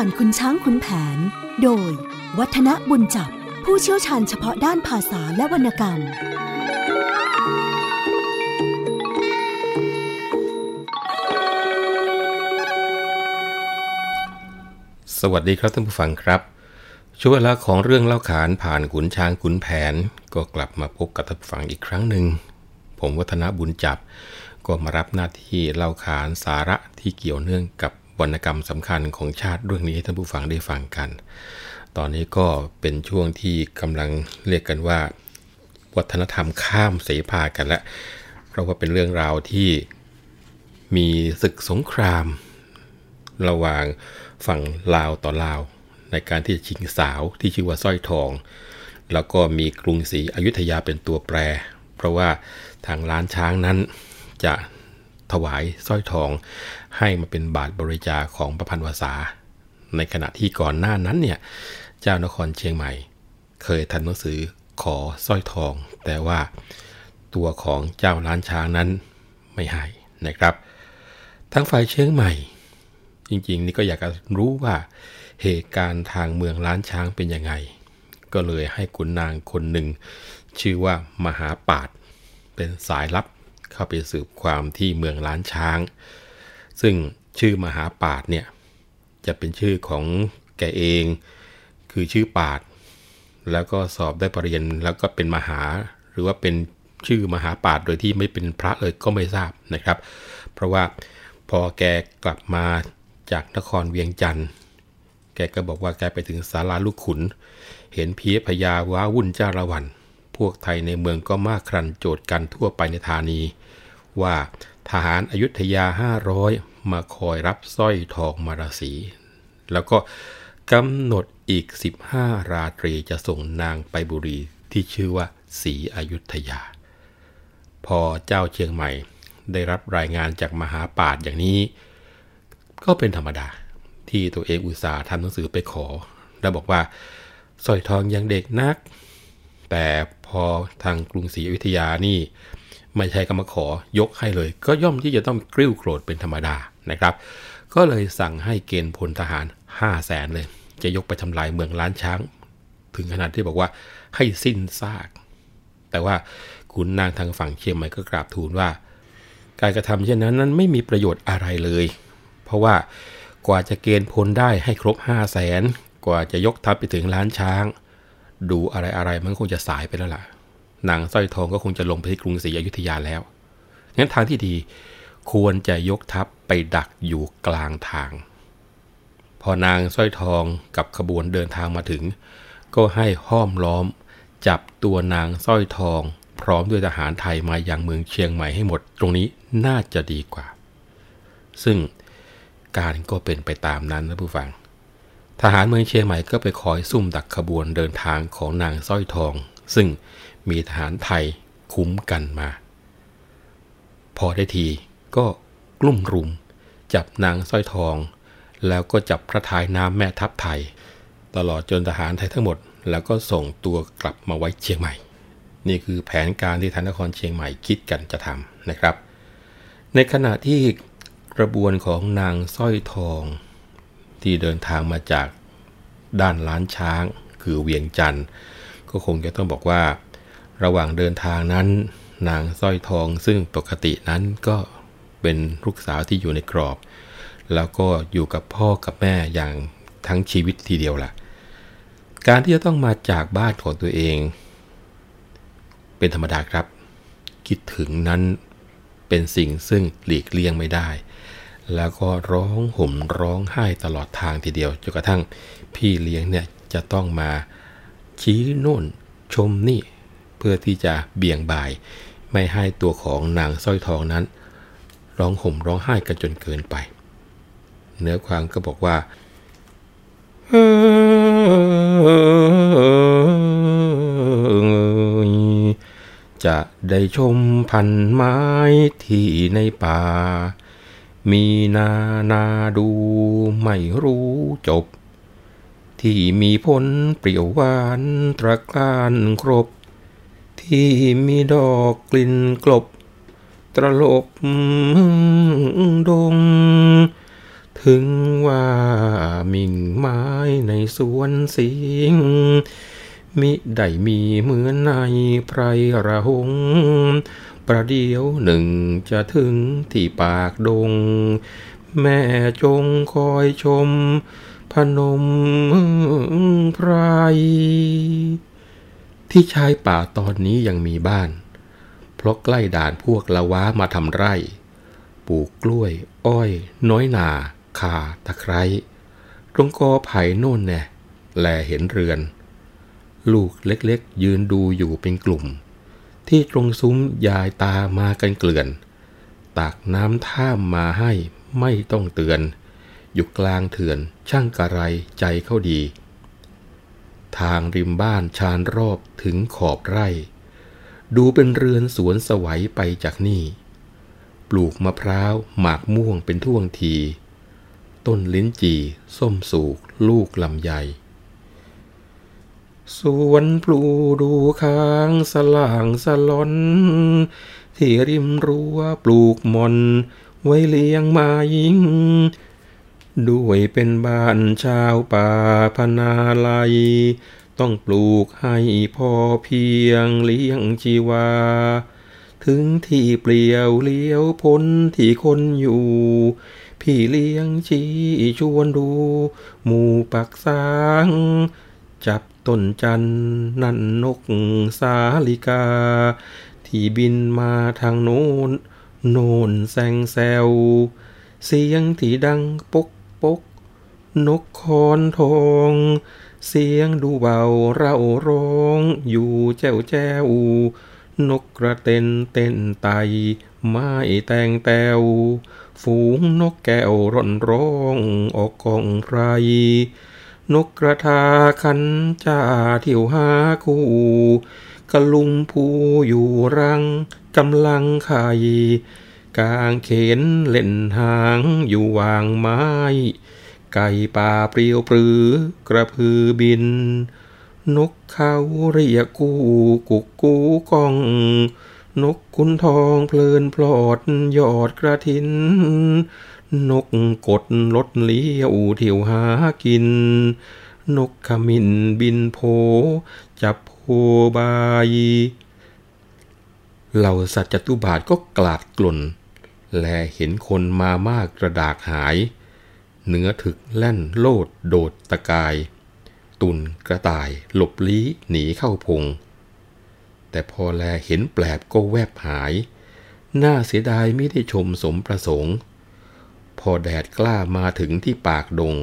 ผ่านคุณช้างคุณแผน โดย วัฒนบุญจับ ผู้เชี่ยวชาญเฉพาะด้านภาษาและวรรณกรรม สวัสดีครับท่านผู้ฟังครับ ช่วงเวลาของเรื่องเล่าขานผ่านขุนช้างขุนแผน ก็กลับมาพบกับท่านผู้ฟังอีกครั้งหนึ่ง ผมวัฒนบุญจับก็มารับหน้าที่เล่าขานสาระที่เกี่ยวเนื่องกับ วรรณกรรมสำคัญของชาติเรื่องนี้ให้ท่านผู้ฟังได้ฟังกัน ตอนนี้ก็เป็นช่วงที่กำลังเรียกกันว่า วัฒนธรรมข้ามเสภากันและเพราะว่าเป็นเรื่องราวที่มีศึกสงคราม ระหว่างฝั่งลาวต่อลาว ในการที่จะชิงสาวที่ชื่อว่าสร้อยทอง แล้วก็มีกรุงศรีอยุธยาเป็นตัวแปร เพราะว่าทางล้านช้างนั้นจะถวายสร้อยทอง ให้มาเป็นบาทบริจาคของพระพันธ์วษา ในขณะที่ก่อนหน้านั้นเนี่ยเจ้านครเชียงใหม่ เคยทันหนังสือขอสร้อยทอง แต่ว่าตัวของเจ้าล้านช้างนั้นไม่ให้นะครับ ทั้งฝ่ายเชียงใหม่ จริงๆ นี่ก็อยากจะรู้ว่าเหตุการณ์ทางเมืองล้านช้างเป็นยังไง ก็เลยให้ขุนนางคนหนึ่ง ชื่อว่ามหาปาดเป็นสายลับเข้าไปสืบความที่เมืองล้านช้าง ซึ่งชื่อมหาปาดเนี่ยจะเป็นชื่อของแกเอง คือชื่อปาด แล้วก็สอบได้ปรริญญาแล้วก็เป็นมหา หรือว่าเป็นชื่อมหาปาดโดยที่ไม่เป็นพระเลยก็ไม่ทราบนะครับ เพราะว่าพอแกกลับมาจากนครเวียงจันทร์แกก็บอกว่าแกไปถึงศาลาลูกขุน เห็นเพียพญาว้าวุ่นจ้าละวัน พวกไทยในเมืองก็มากครันโจทย์กันทั่วไปในธานี ว่า ทหารอายุทยา 500 มาคอยรับสร้อยทองมาราศี แล้วก็กำหนดอีก 15 ราตรีจะส่งนางไปบุรีที่ชื่อว่าศรีอยุธยา พอเจ้าเชียงใหม่ได้รับรายงานจากมหาปาดอย่างนี้ ก็เป็นธรรมดาที่ตัวเองอุตส่าห์ทำหนังสือไปขอ แล้วบอกว่าสร้อยทองยังเด็กนัก แต่พอทางกรุงศรีอยุธยานี่ ไม่ใช่ก็มาขอยกให้เลย ก็ย่อมที่จะต้องกริ้วโกรธเป็นธรรมดานะครับ ก็เลยสั่งให้เกณฑ์พลทหาร 5 0 0แสนเลย จะยกไปทำลายเมืองล้านช้าง ถึงขนาดที่บอกว่าให้สิ้นซาก แต่ว่าขุนนางทางฝั่งเชียงใหม่ก็กราบทูลว่า การกระทำเช่นนั้นนั้นไม่มีประโยชน์อะไรเลย เพราะว่ากว่าจะเกณฑ์พลได้ให้ครบ 5 0 0แสนกว่าจะยกทัพไปถึงล้านช้าง ดูอะไรอะไรมันคงจะสายไปแล้วล่ะ นางสร้อยทองก็คงจะลงไปที่กรุงศรีอยุธยาแล้ว งั้นทางที่ดีควรจะยกทัพไปดักอยู่กลางทาง พอนางสร้อยทองกับขบวนเดินทางมาถึง ก็ให้ห้อมล้อม จับตัวนางสร้อยทอง พร้อมด้วยทหารไทยมาอยังเมืองเชียงใหม่ให้หมด ตรงนี้น่าจะดีกว่า ซึ่งการก็เป็นไปตามนั้นนะผู้ฟัง ทหารเมืองเชียงใหม่ก็ไปคอยซุ่มดักขบวนเดินทางของนางสร้อยทอง ซึ่ง มีทหารไทยคุ้มกันมา พอได้ทีก็กลุ่มรุม จับนางสร้อยทอง แล้วก็จับพระทายน้ำแม่ทัพไทย ตลอดจนทหารไทยทั้งหมด แล้วก็ส่งตัวกลับมาไว้เชียงใหม่ นี่คือแผนการที่ทานครเชียงใหม่คิดกันจะทำนะครับ ในขณะที่กระบวนของนางสร้อยทอง ที่เดินทางมาจากด้านล้านช้าง คือเวียงจันทร์ก็คงจะต้องบอกว่า ระหว่างเดินทางนั้น นางสร้อยทองซึ่งปกตินั้นก็เป็นลูกสาวที่อยู่ในกรอบ แล้วก็อยู่กับพ่อกับแม่อย่างทั้งชีวิตทีเดียวล่ะ การที่จะต้องมาจากบ้านของตัวเอง เป็นธรรมดาครับ คิดถึงนั้นเป็นสิ่งซึ่งหลีกเลี่ยงไม่ได้ แล้วก็ร้องห่มร้องไห้ตลอดทางทีเดียวจนกระทั่งพี่เลี้ยงเนี่ยจะต้องมาชี้โน่นชมนี่ เพื่อที่จะเบี่ยงบ่าย ไม่ให้ตัวของนางสร้อยทองนั้น ร้องห่มร้องไห้กันจนเกินไป เนื้อความก็บอกว่าจะได้ชมพันไม้ที่ในป่า มีนานาดูไม่รู้จบ ที่มีผลเปรี้ยวหวานตระกร้านครบ ที่มีดอกกลิ่นกลบตรลบดง ถึงว่ามิ่งไม้ในสวนสิงมิได้มีเหมือนในไพรระหง ประเดี๋ยวหนึ่งจะถึงที่ปากดง แม่จงคอยชม พนมไพร ที่ชายป่าตอนนี้ยังมีบ้าน เพราะใกล้ด่านพวกละว้ามาทำไร่ ปลูกกล้วย อ้อย น้อยนาคาตะไคร้ตรงกอไผ่โน่นแน่แลเห็นเรือน ลูกเล็กๆ ยืนดูอยู่เป็นกลุ่ม ที่ตรงซุ้มยายตามากันเกลื่อนตักน้ำท่ามมาให้ไม่ต้องเตือน อยู่กลางเถื่อนช่างกระไรใจเขาดี ทางริมบ้านชานรอบถึงขอบไร่ ดูเป็นเรือนสวนสวัยไปจากนี่ ปลูกมะพร้าวหมากม่วงเป็นท่วงที ต้นลิ้นจี่ ส้มสูกลูกลำไยสวนปลูดูค้างสล่างสลอน ที่ริมรั้วปลูกมอน ไว้เลี้ยงมายิง ด้วยเป็นบ้านชาวป่าพนาลัย ต้องปลูกให้พอเพียงเลี้ยงชีวา ถึงที่เปลี่ยวเลี้ยวพ้นที่คนอยู่ พี่เลี้ยงชี้ชวนดู หมู่ปักสาง จับต้นจันนั่นนกสาลิกา ที่บินมาทางโน้น โน่นแซงแซว เสียงที่ดังปก ปก นกคอนทอง เสียงดูเบาเราร้อง อยู่แจ้วแจ้วนกกระเต็นเต้นไตไม้แตงแตว ฝูงนกแก้วร่อนร้องออกกองไพร นกกระทาคันจ้าเที่ยวหาคู่กะลุมผู้อยู่รังกำลังไข่ กางเขนเล่นหางอยู่วางไม้ ไก่ป่าเปรียวปรือกระพือบิน นกเขาเรียกกูกุกกูกอง นกขุนทองเพลินพลอดยอดกระทิน นกกดลดเลี้ยวเที่ยวหากิน นกขมินบินโพ จับโพบายเหล่าสัตว์จตุบาทก็กลาดกล่น แลเห็นคนมามากกระดากหาย เนื้อถึกแล่นโลดโดดตะกาย ตุนกระต่ายหลบลี้หนีเข้าพง แต่พอแลเห็นแปลบก็แวบหาย น่าเสียดายไม่ได้ชมสมประสงค์ พอแดดกล้ามาถึงที่ปากดง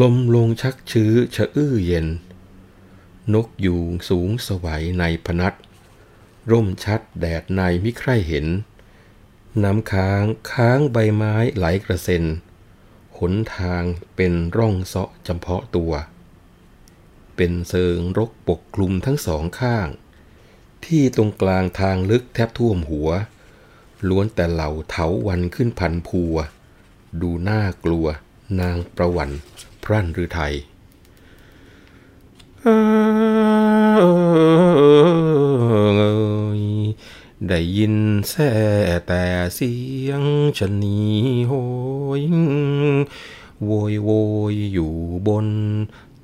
ลมลงชักชื้อชะอื้อเย็น นกยูงสูงสวัยในพนัสร่มชัดแดดในมิใครเห็น น้ำค้างค้างใบไม้ไหลกระเซ็น หนทางเป็นร่องเซาะจำเพาะตัว เป็นเซิงรกปกคลุมทั้งสองข้าง ที่ตรงกลางทางลึกแทบท่วมหัว ล้วนแต่เหล่าเถาวันขึ้นพันพัว ดูน่ากลัวนางประวันพรั่นหรือไทย ได้ยินแส่แต่เสียงชนีโหยโวยโวยอยู่บน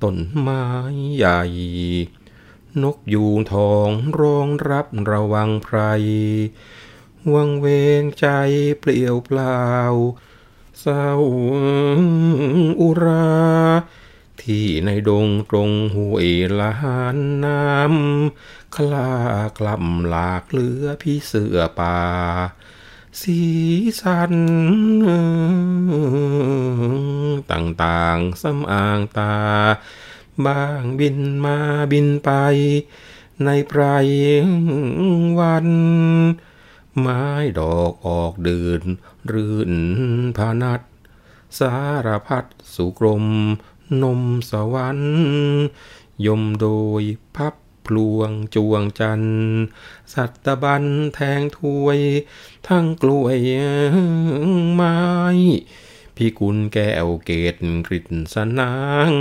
ต้นไม้ใหญ่ นกยูงทองร้องรับระวังไพร วังเวงใจเปลี่ยวเปล่าเศร้าอุรา ที่ในดงตรงห้วยลานน้ำคลากล่ำหลากเหลือพี่เสือป่า สีสันต่างๆสำอางตา บ้างบินมาบินไป ในไพรวัน ไม้ดอกออกเดินรื่นพานัดสารพัดสุกรม นมสวรรค์ยมโดยพับพลวงจวงจันทร์สัตตบันแทงถวย ทั้งกล้วยไม้พี่กุลแก้วเกตกฤษสนาง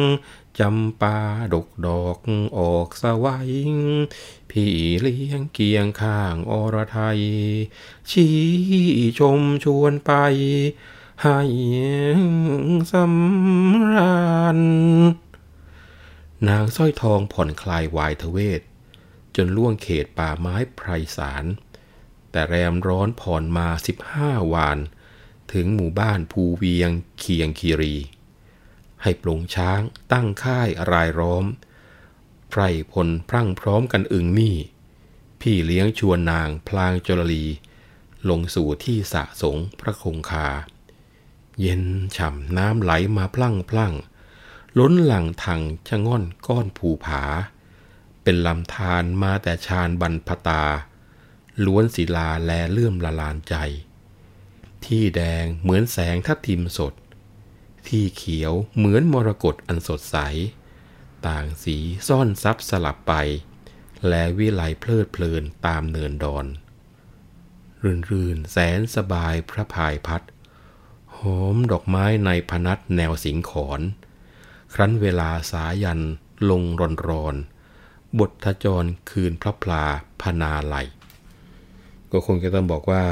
จำปาดกดอกออกสวัยพี่เลี้ยงเกียงข้างอรไทยชี้ชมชวนไป ให้สำราญนางสร้อยทองผ่อนคลายวายทเวศ จนล่วงเขตป่าไม้ไพรสาร แต่แรมร้อนผ่อนมาสิบห้าวาน ถึงหมู่บ้านภูเวียงเคียงคีรี ให้ปลงช้างตั้งค่ายรายล้อมไพรพลพรั่งพร้อมกันอึงมี่ พี่เลี้ยงชวนนางพลางจรลี ลงสู่ที่สะสงพระคงคา เย็นฉ่ำน้ำไหลมาพลั่งพลั่งล้นหลังทางชะง่อนก้อนภูผา เป็นลำธารมาแต่ชานบรรพตา ล้วนศิลาแลเลื่อมละลานใจ ที่แดงเหมือนแสงทับทิมสด ที่เขียวเหมือนมรกตอันสดใส ต่างสีซ่อนซับสลับไป และวิไลเพลิดเพลินตามเนินดอน รื่นรื่นแสนสบายพระพายพัด หอมดอกไม้ในพนัดแนวสิงขอนครั้นเวลาสายันลงรอนรอนบททจรคืนพระพลาพนาไหลก็คงจะต้องบอกว่า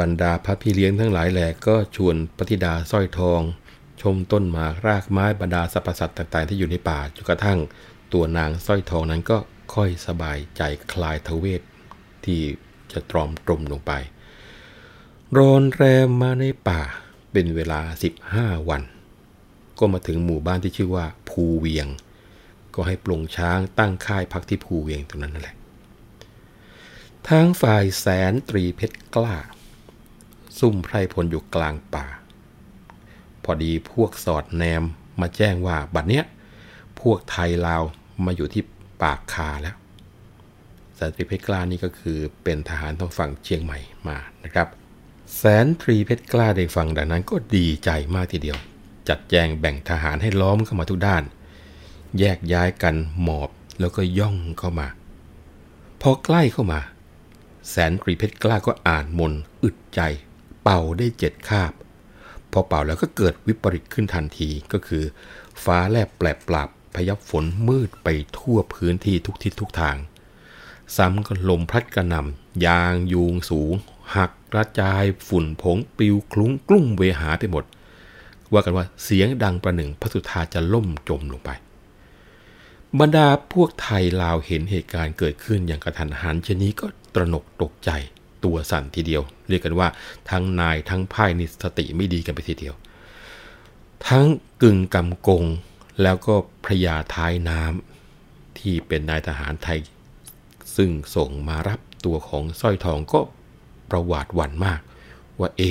บรรดาพระพี่เลี้ยงทั้งหลายแหละก็ชวนปฏิดาสร้อยทอง ชมต้นหมากรากไม้บรรดาสรรพสัตว์ต่างๆ ที่อยู่ในป่าจนกระทั่งตัวนางสร้อยทองนั้นก็ค่อยสบายใจคลายทเวทที่จะตรอมตรมลงไป รอนแรมมาในป่าเป็นเวลา 15 วัน ก็มาถึงหมู่บ้านที่ชื่อว่าภูเวียง ก็ให้ปลงช้างตั้งค่ายพักที่ภูเวียงตรงนั้นนั่นแหละ ทางฝ่ายแสนตรีเพชรกล้า ซุ่มไพรพลอยู่กลางป่า พอดีพวกสอดแนมมาแจ้งว่าบัดเนี้ย พวกไทยลาวมาอยู่ที่ปากคาแล้วแสนตรีเพชรกล้านี่ก็คือเป็นทหารทางฝั่งเชียงใหม่มานะครับ แสนตรีเพชรกล้าได้ฟังดังนั้นก็ดีใจมากทีเดียว จัดแจงแบ่งทหารให้ล้อมเข้ามาทุกด้าน แยกย้ายกันหมอบแล้วก็ย่องเข้ามา พอใกล้เข้ามา แสนตรีเพชรกล้าก็อ่านมนอึดใจ เป่าได้เจ็ดคาบ พอเป่าแล้วก็เกิดวิปริตขึ้นทันทีก็คือ ฟ้าแลบแปลบปราบพยับฝนมืดไปทั่วพื้นที่ทุกทิศทุกทาง ซ้ำก็ลมพัดกระหน่ำยางยูงสูง หักกระจายฝุ่นผงปิวคลุ้งกลุ้มเวหาไปหมด ว่ากันว่าเสียงดังประหนึ่งพระสุธาจะล่มจมลงไป บรรดาพวกไทยลาวเห็นเหตุการณ์เกิดขึ้นอย่างกระทันหันเช่นนี้ก็ตระหนกตกใจตัวสั่นทีเดียว เรียกกันว่าทั้งนายทั้งพ่ายนิสติไม่ดีกันไปทีเดียว ทั้งกึ่งกำกงแล้วก็พระยาท้ายน้ำที่เป็นนายทหารไทย ซึ่งส่งมารับตัวของสร้อยทองก็ ประหวัติหวั่นมาก ว่าเอ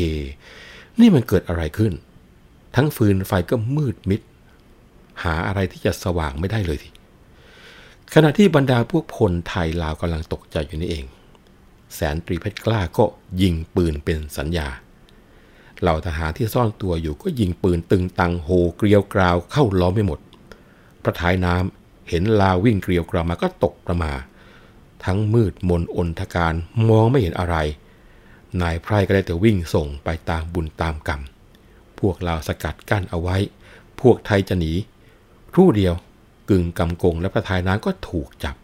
นี่มันเกิดอะไรขึ้น ทั้งฟืนไฟก็มืดมิด หาอะไรที่จะสว่างไม่ได้เลยทีขณะที่บรรดาพวกพลไทยลาวกำลังตกใจอยู่นี่เอง แสนตรีเพชรกล้าก็ยิงปืนเป็นสัญญา เหล่าทหารที่ซ่อนตัวอยู่ก็ยิงปืนตึงตังโหเกลียวกราวเข้าล้อมไม่หมด พระท้ายน้ำเห็นลาววิ่งเกลียวกราวมาก็ตกประมา ทั้งมืดมนอนทการมองไม่เห็นอะไร นายไพรก็ได้แต่วิ่งส่งไปตามบุญตามกรรม พวกลาวสกัดกั้นเอาไว้ พวกไทยจะหนีครู่เดียวกึ่งกำกงและพระทายน้ำก็ถูกจับ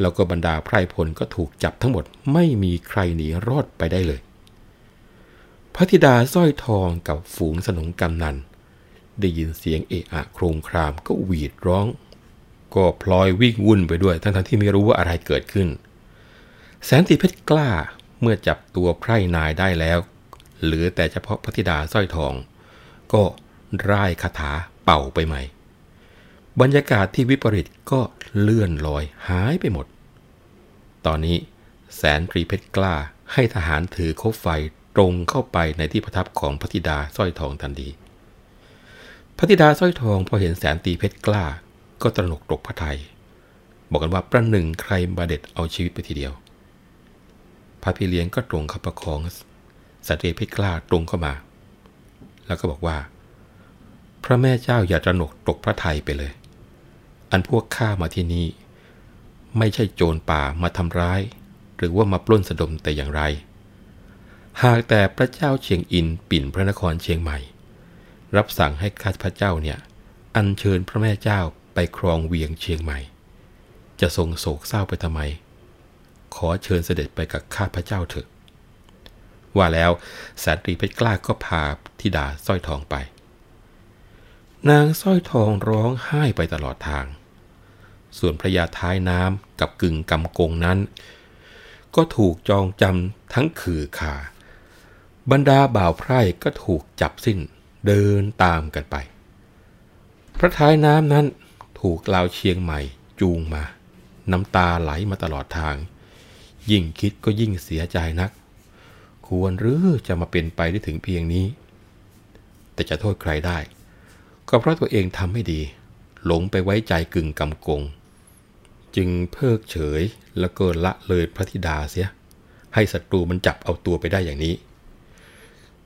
แล้วก็บรรดาไพรพลก็ถูกจับทั้งหมดไม่มีใครหนีรอดไปได้เลย พระธิดาสร้อยทองกับฝูงสนงกำนัน ได้ยินเสียงเอะอะโครมครามก็หวีดร้อง ก็พลอยวิ่งวุ่นไปด้วยทั้งๆที่ไม่รู้ว่าอะไรเกิดขึ้น แสนติเพชรกล้า เมื่อจับตัวไพร่นายได้แล้ว เหลือแต่เฉพาะพระธิดาสร้อยทอง ก็ร่ายคาถาเป่าไปใหม่ บรรยากาศที่วิปริตก็เลื่อนลอยหายไปหมด ตอนนี้แสนตรีเพชรกล้าให้ทหารถือคบไฟตรงเข้าไปในที่ประทับของพระธิดาสร้อยทองทันทีพระธิดาสร้อยทองพอเห็นแสนตรีเพชรกล้า ก็ตระหนกตกพระไทย บอกกันว่าประหนึ่งใครมาเด็ดเอาชีวิตไปทีเดียว พระพี่เลี้ยงก็ตรงเข้าประคองสนตรีเพชรกล้าตรงเข้ามา แล้วก็บอกว่า พระแม่เจ้าอย่าตระหนกตกพระไทยไปเลย อันพวกข้ามาที่นี่ ไม่ใช่โจรป่ามาทำร้าย หรือว่ามาปล้นสะดมแต่อย่างไร หากแต่พระเจ้าเชียงอินปิ่นพระนครเชียงใหม่ รับสั่งให้ข้าพระเจ้าเนี่ยอัญเชิญพระแม่เจ้าไปครองเวียงเชียงใหม่ จะทรงโศกเศร้าไปทำไม ขอเชิญเสด็จไปกับข้าพระเจ้าเถอะ ว่าแล้วแสนตรีเพชรกล้าก็พาธิดาสร้อยทองไป นางสร้อยทองร้องไห้ไปตลอดทาง ส่วนพระยาท้ายน้ำกับกึ่งกำกงนั้น ก็ถูกจองจำทั้งขือขาบรรดาบ่าวไพร่ก็ถูกจับสิ้นเดินตามกันไป พระท้ายน้ำนั้นถูกลาวเชียงใหม่จูงมา น้ำตาไหลมาตลอดทาง ยิ่งคิดก็ยิ่งเสียใจนัก ควรหรือจะมาเป็นไปได้ถึงเพียงนี้ แต่จะโทษใครได้ ก็เพราะตัวเองทำไม่ดี หลงไปไว้ใจกึ่งกำกง จึงเพิกเฉยแล้วก็ละเลยพระธิดาเสีย ให้ศัตรูมันจับเอาตัวไปได้อย่างนี้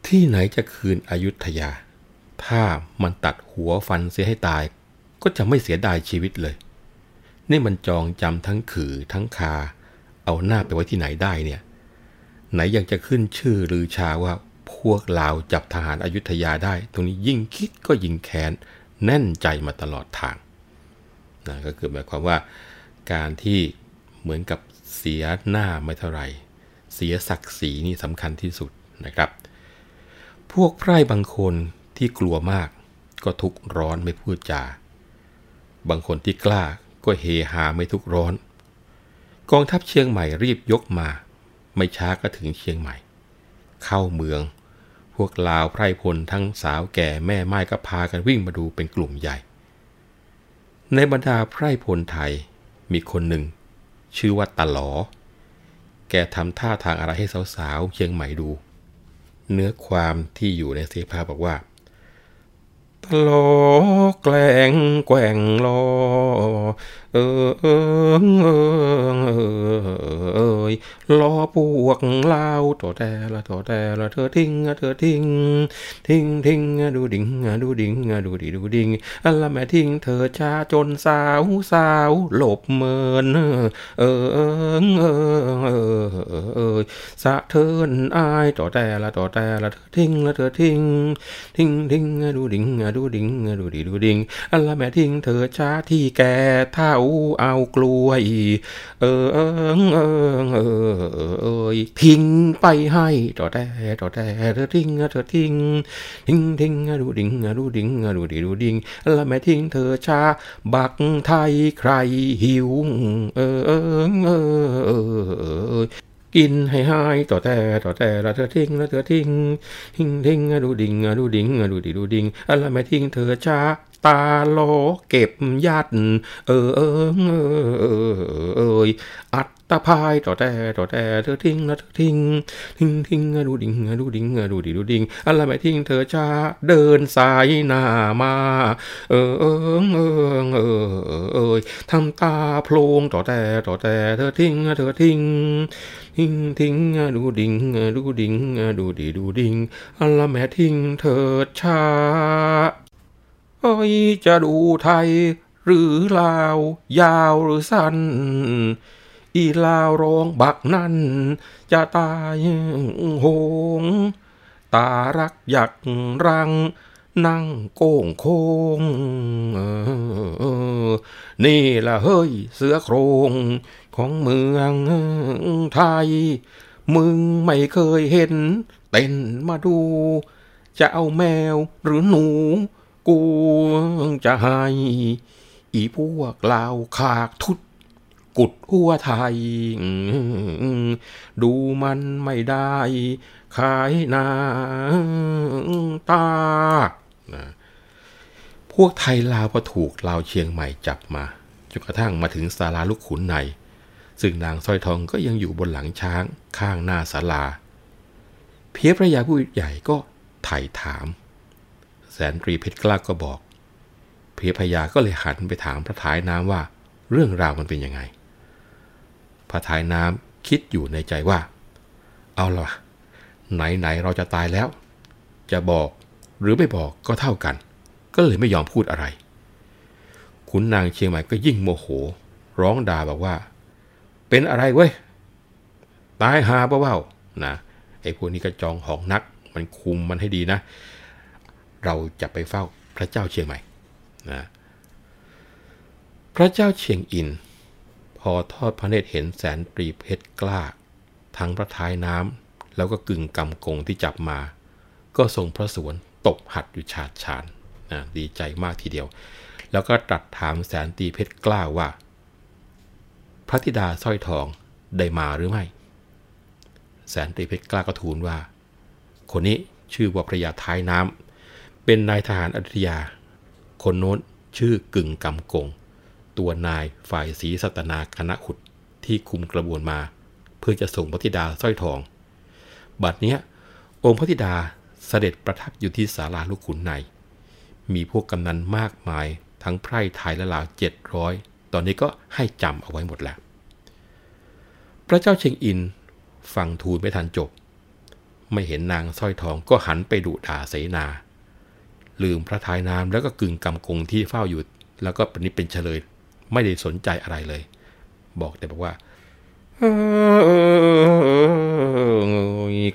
ที่ไหนจะคืนอายุธยา ถ้ามันตัดหัวฟันเสียให้ตาย ก็จะไม่เสียดายชีวิตเลย นี่มันจองจำทั้งขือทั้งคา เอาหน้าไปไว้ที่ไหนได้เนี่ยไหนยังจะขึ้นชื่อหรือชาว่าพวกลาวจับทหารอายุธยาได้ ตรงนี้ยิ่งคิดก็ยิ่งแค้นแน่นใจมาตลอดทางนะก็คือหมายความว่าการที่เหมือนกับเสียหน้าไม่เท่าไหร่ เสียศักดิ์ศรีนี่สำคัญที่สุดนะครับ พวกไพร่บางคนที่กลัวมาก ก็ทุกร้อนไม่พูดจา บางคนที่กล้าก็เฮฮาไม่ทุกร้อน กองทัพเชียงใหม่รีบยกมา ไม่ช้าก็ถึงเชียงใหม่ เข้าเมือง พวกลาวไพร่พลทั้งสาวแก่แม่ไม้ก็พากันวิ่งมาดูเป็นกลุ่มใหญ่ ในบรรดาไพร่พลไทยมีคนหนึ่ง ชื่อว่าตาหลอ แกทำท่าทางอะไรให้สาวๆเชียงใหม่ดู เนื้อความที่อยู่ในเสภาบอกว่า ตลอแกล้งแกว่ง ลอเอพวกเล่าตัวแต่ละตัวแต่ละเธอทิ้งเธอทิ้ง ทิ้งทิ้งดูดิ่งดูดิ่งดูดิดูดิ่งละแม่ทิ้งเธอชาจนสาวสาวหลบเมินเออเออเออเออสะเทินอายตัวแต่ละตัวแต่ละเธอทิ้งละเธอทิ้ง ทิ้งทิ้งดูดิ่งดูดิ่งดูดิดูดิ่งละแม่ทิ้งเธอชาที่แก่เท่าเอากล้วย เออเออเออเออเอยทิ้งไปให้ต่อแต่ต่อแต่เธอทิ้งเธอทิ้งทิ้งทิ้งดูดิ่งดูดิ่งดูดิดูดิ่งแล้วแม่ทิ้งเธอชาบักไทยใครหิวเออเออเออเออกินให้หายต่อแต่ต่อแต่ละเธอทิ้งละเธอทิ้งทิ้งทิ้งดูดิ่งดูดิ่งดูดิดูดิ่งแล้วแม่ทิ้งเธอชาตาโลเก็บยัดเออเออเออเออเอยอั ตาพายต่อแต่ต่อแต่เธอทิ้งนะเธอทิ้งทิ้งทิ้งดูดิ่งดูดิ่งดูดิดูดิ่งอะไรไม่ทิ้งเธอจะเดินสายหน้ามา เออเออเออเออเอยทำตาโพลงต่อแต่ต่อแต่เธอทิ้งเธอทิ้งทิ้งทิ้งดูดิ่งดูดิ่งดูดิดูดิ่งอะไรแม่ทิ้งเธอช้าเอ้ยจะดูไทย หรือลาว ยาวหรือสั้น อีลาวร้องบักนั่น จะตายโหง ตารักอยากรัง นั่งโก้งโคงนี่ละเฮ้ยเสือโครงของเมืองไทย มึงไม่เคยเห็น เต้นมาดู จะเอาแมวหรือหนู กูจะให้ อีพวกลาวขากทุด กุดหัวไทย ดูมันไม่ได้ขายนาตานะพวกไทยลาวพอถูกลาวเชียงใหม่จับมาจนกระทั่งมาถึงศาลาลูกขุนใน ซึ่งนางสร้อยทองก็ยังอยู่บนหลังช้างข้างหน้าศาลา เพียพระยาผู้ใหญ่ก็ไถ่ถาม แสนตรีเพชรกล้าก็บอก เพียพระยาก็เลยหันไปถามพระท้ายน้ำว่า เรื่องราวมันเป็นยังไง พระท้ายน้ำคิดอยู่ในใจว่า เอาล่ะ ไหนๆเราจะตายแล้ว จะบอกหรือไม่บอกก็เท่ากัน ก็เลยไม่ยอมพูดอะไร ขุนนางเชียงใหม่ก็ยิ่งโมโห ร้องด่าบอกว่า เป็นอะไรเว้ย ตายหาเบ้าๆนะไอ้พวกนี้ก็จองหองนัก มันคุมมันให้ดีนะ เราจะไปเฝ้าพระเจ้าเชียงใหม่นะพระเจ้าเชียงอิน พอทอดพระเนตรเห็นแสนตรีเพชรกล้า ทั้งพระท้ายน้ำแล้วก็กึ่งกำกงที่จับมา ก็ทรงพระสวนตบหัดอยู่ฉาดฉานนะดีใจมากทีเดียว แล้วก็ตรัสถามแสนตีเพชรกล้าว่า พระธิดาสร้อยทองได้มาหรือไม่ แสนตีเพชรกล้าก็ทูลว่า คนนี้ชื่อว่าพระยาท้ายน้ำเป็นนายทหารอยุธยา คนโน้นชื่อกึ่งกำกง ตัวนายฝ่ายศรีสัตนาคณะขุดที่คุมกระบวนมา เพื่อจะส่งพระธิดาสร้อยทอง บัดเนี้ย องค์พระธิดาเสด็จประทับอยู่ที่ศาลาลูกขุนใน มีพวกกำนันมากมายทั้งไพร่ไทยและลาวเจ็ดร้อยตอนนี้ก็ให้จำเอาไว้หมดแล้ว พระเจ้าเชียงอินฟังทูลไม่ทันจบ ไม่เห็นนางสร้อยทองก็หันไปดุด่าเสนา ลืมพระทายน้ำแล้วก็กึ่งกำกงที่เฝ้าอยู่ แล้วก็ปนิเป็นเฉลย ไม่ได้สนใจอะไรเลย บอกแต่บอกว่า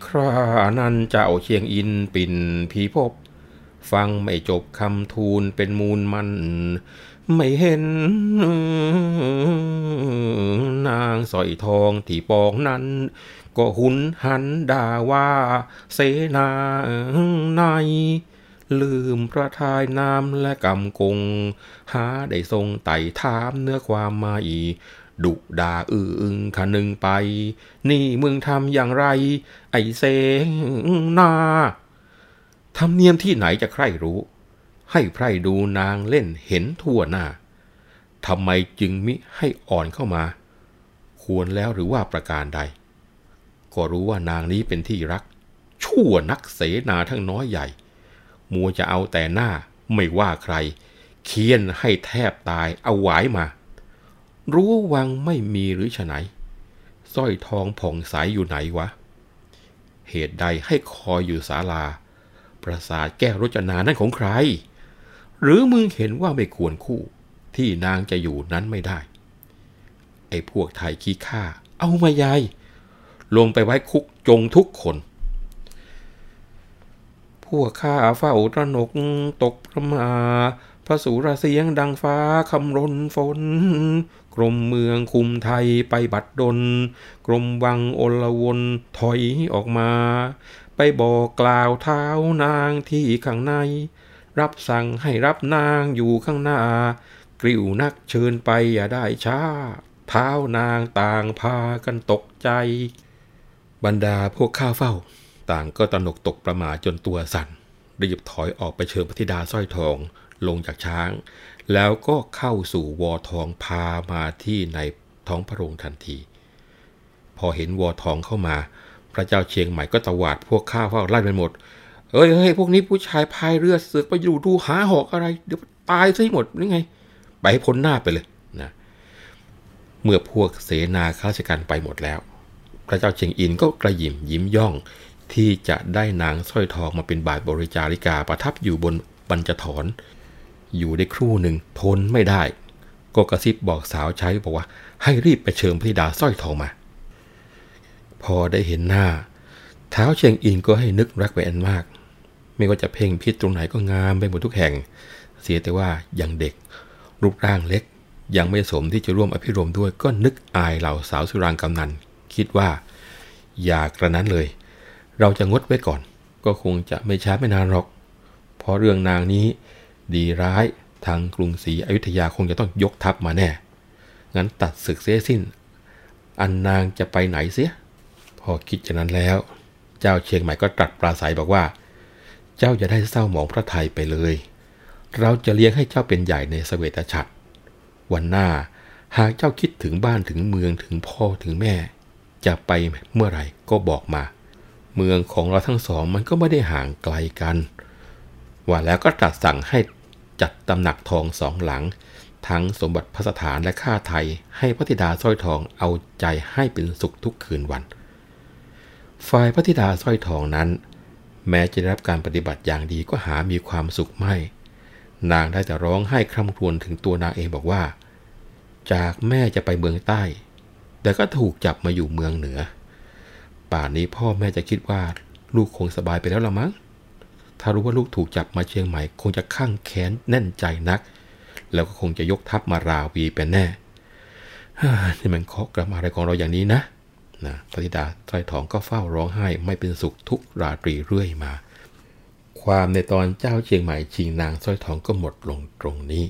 ครานั้นเจ้าเชียงอินปิ่นผีพบ ฟังไม่จบคำทูลเป็นมูลมัน ไม่เห็น นางสอยทองที่ปองนั้น ก็หุนหันด่าว่า เสนาใน ลืมพระทายน้ำและกำกง หาได้ทรงไต่ถามเนื้อความมาอีดุดาอืออึงขนึงไป นี่มึงทำอย่างไร ไอเสงนาทำเนียมที่ไหนจะใครรู้ ให้ไพร่ดูนางเล่นเห็นทั่วหน้าทำไมจึงมิให้อ่อนเข้ามา ควรแล้วหรือว่าประการใด ก็รู้ว่านางนี้เป็นที่รัก ชั่วนักเสนาทั้งน้อยใหญ่ มัวจะเอาแต่หน้าไม่ว่าใคร เคียนให้แทบตายเอาหวายมา รู้วังไม่มีหรือฉไหนสร้อยทองผ่องใสยอยู่ไหนวะ เหตุใดให้คอยอยู่ศาลา ประสาทแก้รจนานั่นของใคร หรือมึงเห็นว่าไม่ควรคู่ ที่นางจะอยู่นั้นไม่ได้ ไอ้พวกไทยขี้ข้าเอามายาย ลงไปไว้คุกจงทุกคน พวกข้าเฝ้าตระหนกตกประมาพระสุรเสียงดังฟ้าคำรนฝน กรมเมืองคุมไทยไปบัดดล กรมวังโอลวนถอยออกมา ไปบอกกล่าวเท้านางที่ข้างใน รับสั่งให้รับนางอยู่ข้างหน้า กริ้วนักเชิญไปอย่าได้ช้า เท้านางต่างพากันตกใจ บรรดาพวกข้าเฝ้า ต่างก็ตนกตกประมาจนตัวสั่นรีบถอยออกไปเชิญพระธิดาสร้อยทองลงจากช้าง แล้วก็เข้าสู่วอทองพามาที่ในท้องพระโรงทันที พอเห็นวอทองเข้ามา พระเจ้าเชียงใหม่ก็ตวาดพวกข้าเฝ้าไล่ไปหมด เอ้ยเฮ้ยพวกนี้ผู้ชายพายเรือเสือกไปอยู่ดูหาหอกอะไร เดี๋ยวตายซะหมดนี่ไง ไปให้พ้นหน้าไปเลยนะ เมื่อพวกเสนาข้าราชการไปหมดแล้ว พระเจ้าเชียงอินก็กระยิมยิ้มย่อง ที่จะได้นางสร้อยทองมาเป็นบาทบริจาริกาประทับอยู่บนบัญจถอนอยู่ได้ครู่หนึ่งทนไม่ได้ ก็กระซิบบอกสาวใช้บอกว่า ให้รีบไปเชิญพระธิดาสร้อยทองมา พอได้เห็นหน้า เท้าเชียงอินก็ให้นึกรักแหวนมาก ไม่ว่าจะเพ่งพิษตรงไหนก็งามไปหมดทุกแห่ง เสียแต่ว่ายังเด็ก รูปร่างเล็ก ยังไม่สมที่จะร่วมอภิรมด้วยก็นึกอายเหล่าสาวสุรางกำนัน คิดว่า อย่ากระนั้นเลย เราจะงดไว้ก่อน ก็คงจะไม่ช้าไม่นานหรอก เพราะเรื่องนางนี้ ดีร้ายทางกรุงศรีอยุธยาคงจะต้องยกทัพมาแน่ งั้นตัดศึกเสียสิ้น อันนางจะไปไหนเสีย พอคิดจะนั้นแล้ว เจ้าเชียงใหม่ก็ตรัสปราศัยบอกว่า เจ้าจะได้เศร้าหมองพระไทยไปเลย เราจะเลี้ยงให้เจ้าเป็นใหญ่ในสเวตฉัตรวันหน้าหากเจ้าคิดถึงบ้านถึงเมืองถึงพ่อถึงแม่ จะไปเมื่อไหร่ก็บอกมา เมืองของเราทั้งสองมันก็ไม่ได้ห่างไกลกัน ว่าแล้วก็ตรัสสั่งให้จัดตำหนักทองสองหลัง ทั้งสมบัติพระสถานและข้าไทย ให้พระธิดาสร้อยทองเอาใจให้เป็นสุขทุกคืนวัน ฝ่ายพระธิดาสร้อยทองนั้น แม้จะได้รับการปฏิบัติอย่างดีก็หามีความสุขไม่ นางได้แต่ร้องไห้คร่ำครวญถึงตัวนางเองบอกว่า จากแม่จะไปเมืองใต้ แต่ก็ถูกจับมาอยู่เมืองเหนือ ป่านนี้พ่อแม่จะคิดว่าลูกคงสบายไปแล้วละมั้ง ถ้ารู้ว่าลูกถูกจับมาเชียงใหม่ คงจะข้างแค้นแน่นใจนัก แล้วก็คงจะยกทัพมาราวีเป็นแน่นี่มันเคาะกระมาอะไรของเราอย่างนี้นะนะพระธิดาสร้อยทองก็เฝ้าร้องไห้ไม่เป็นสุขทุกราตรีเรื่อยมา ความในตอนเจ้าเชียงใหม่ชิงนางสร้อยทองก็หมดลงตรงนี้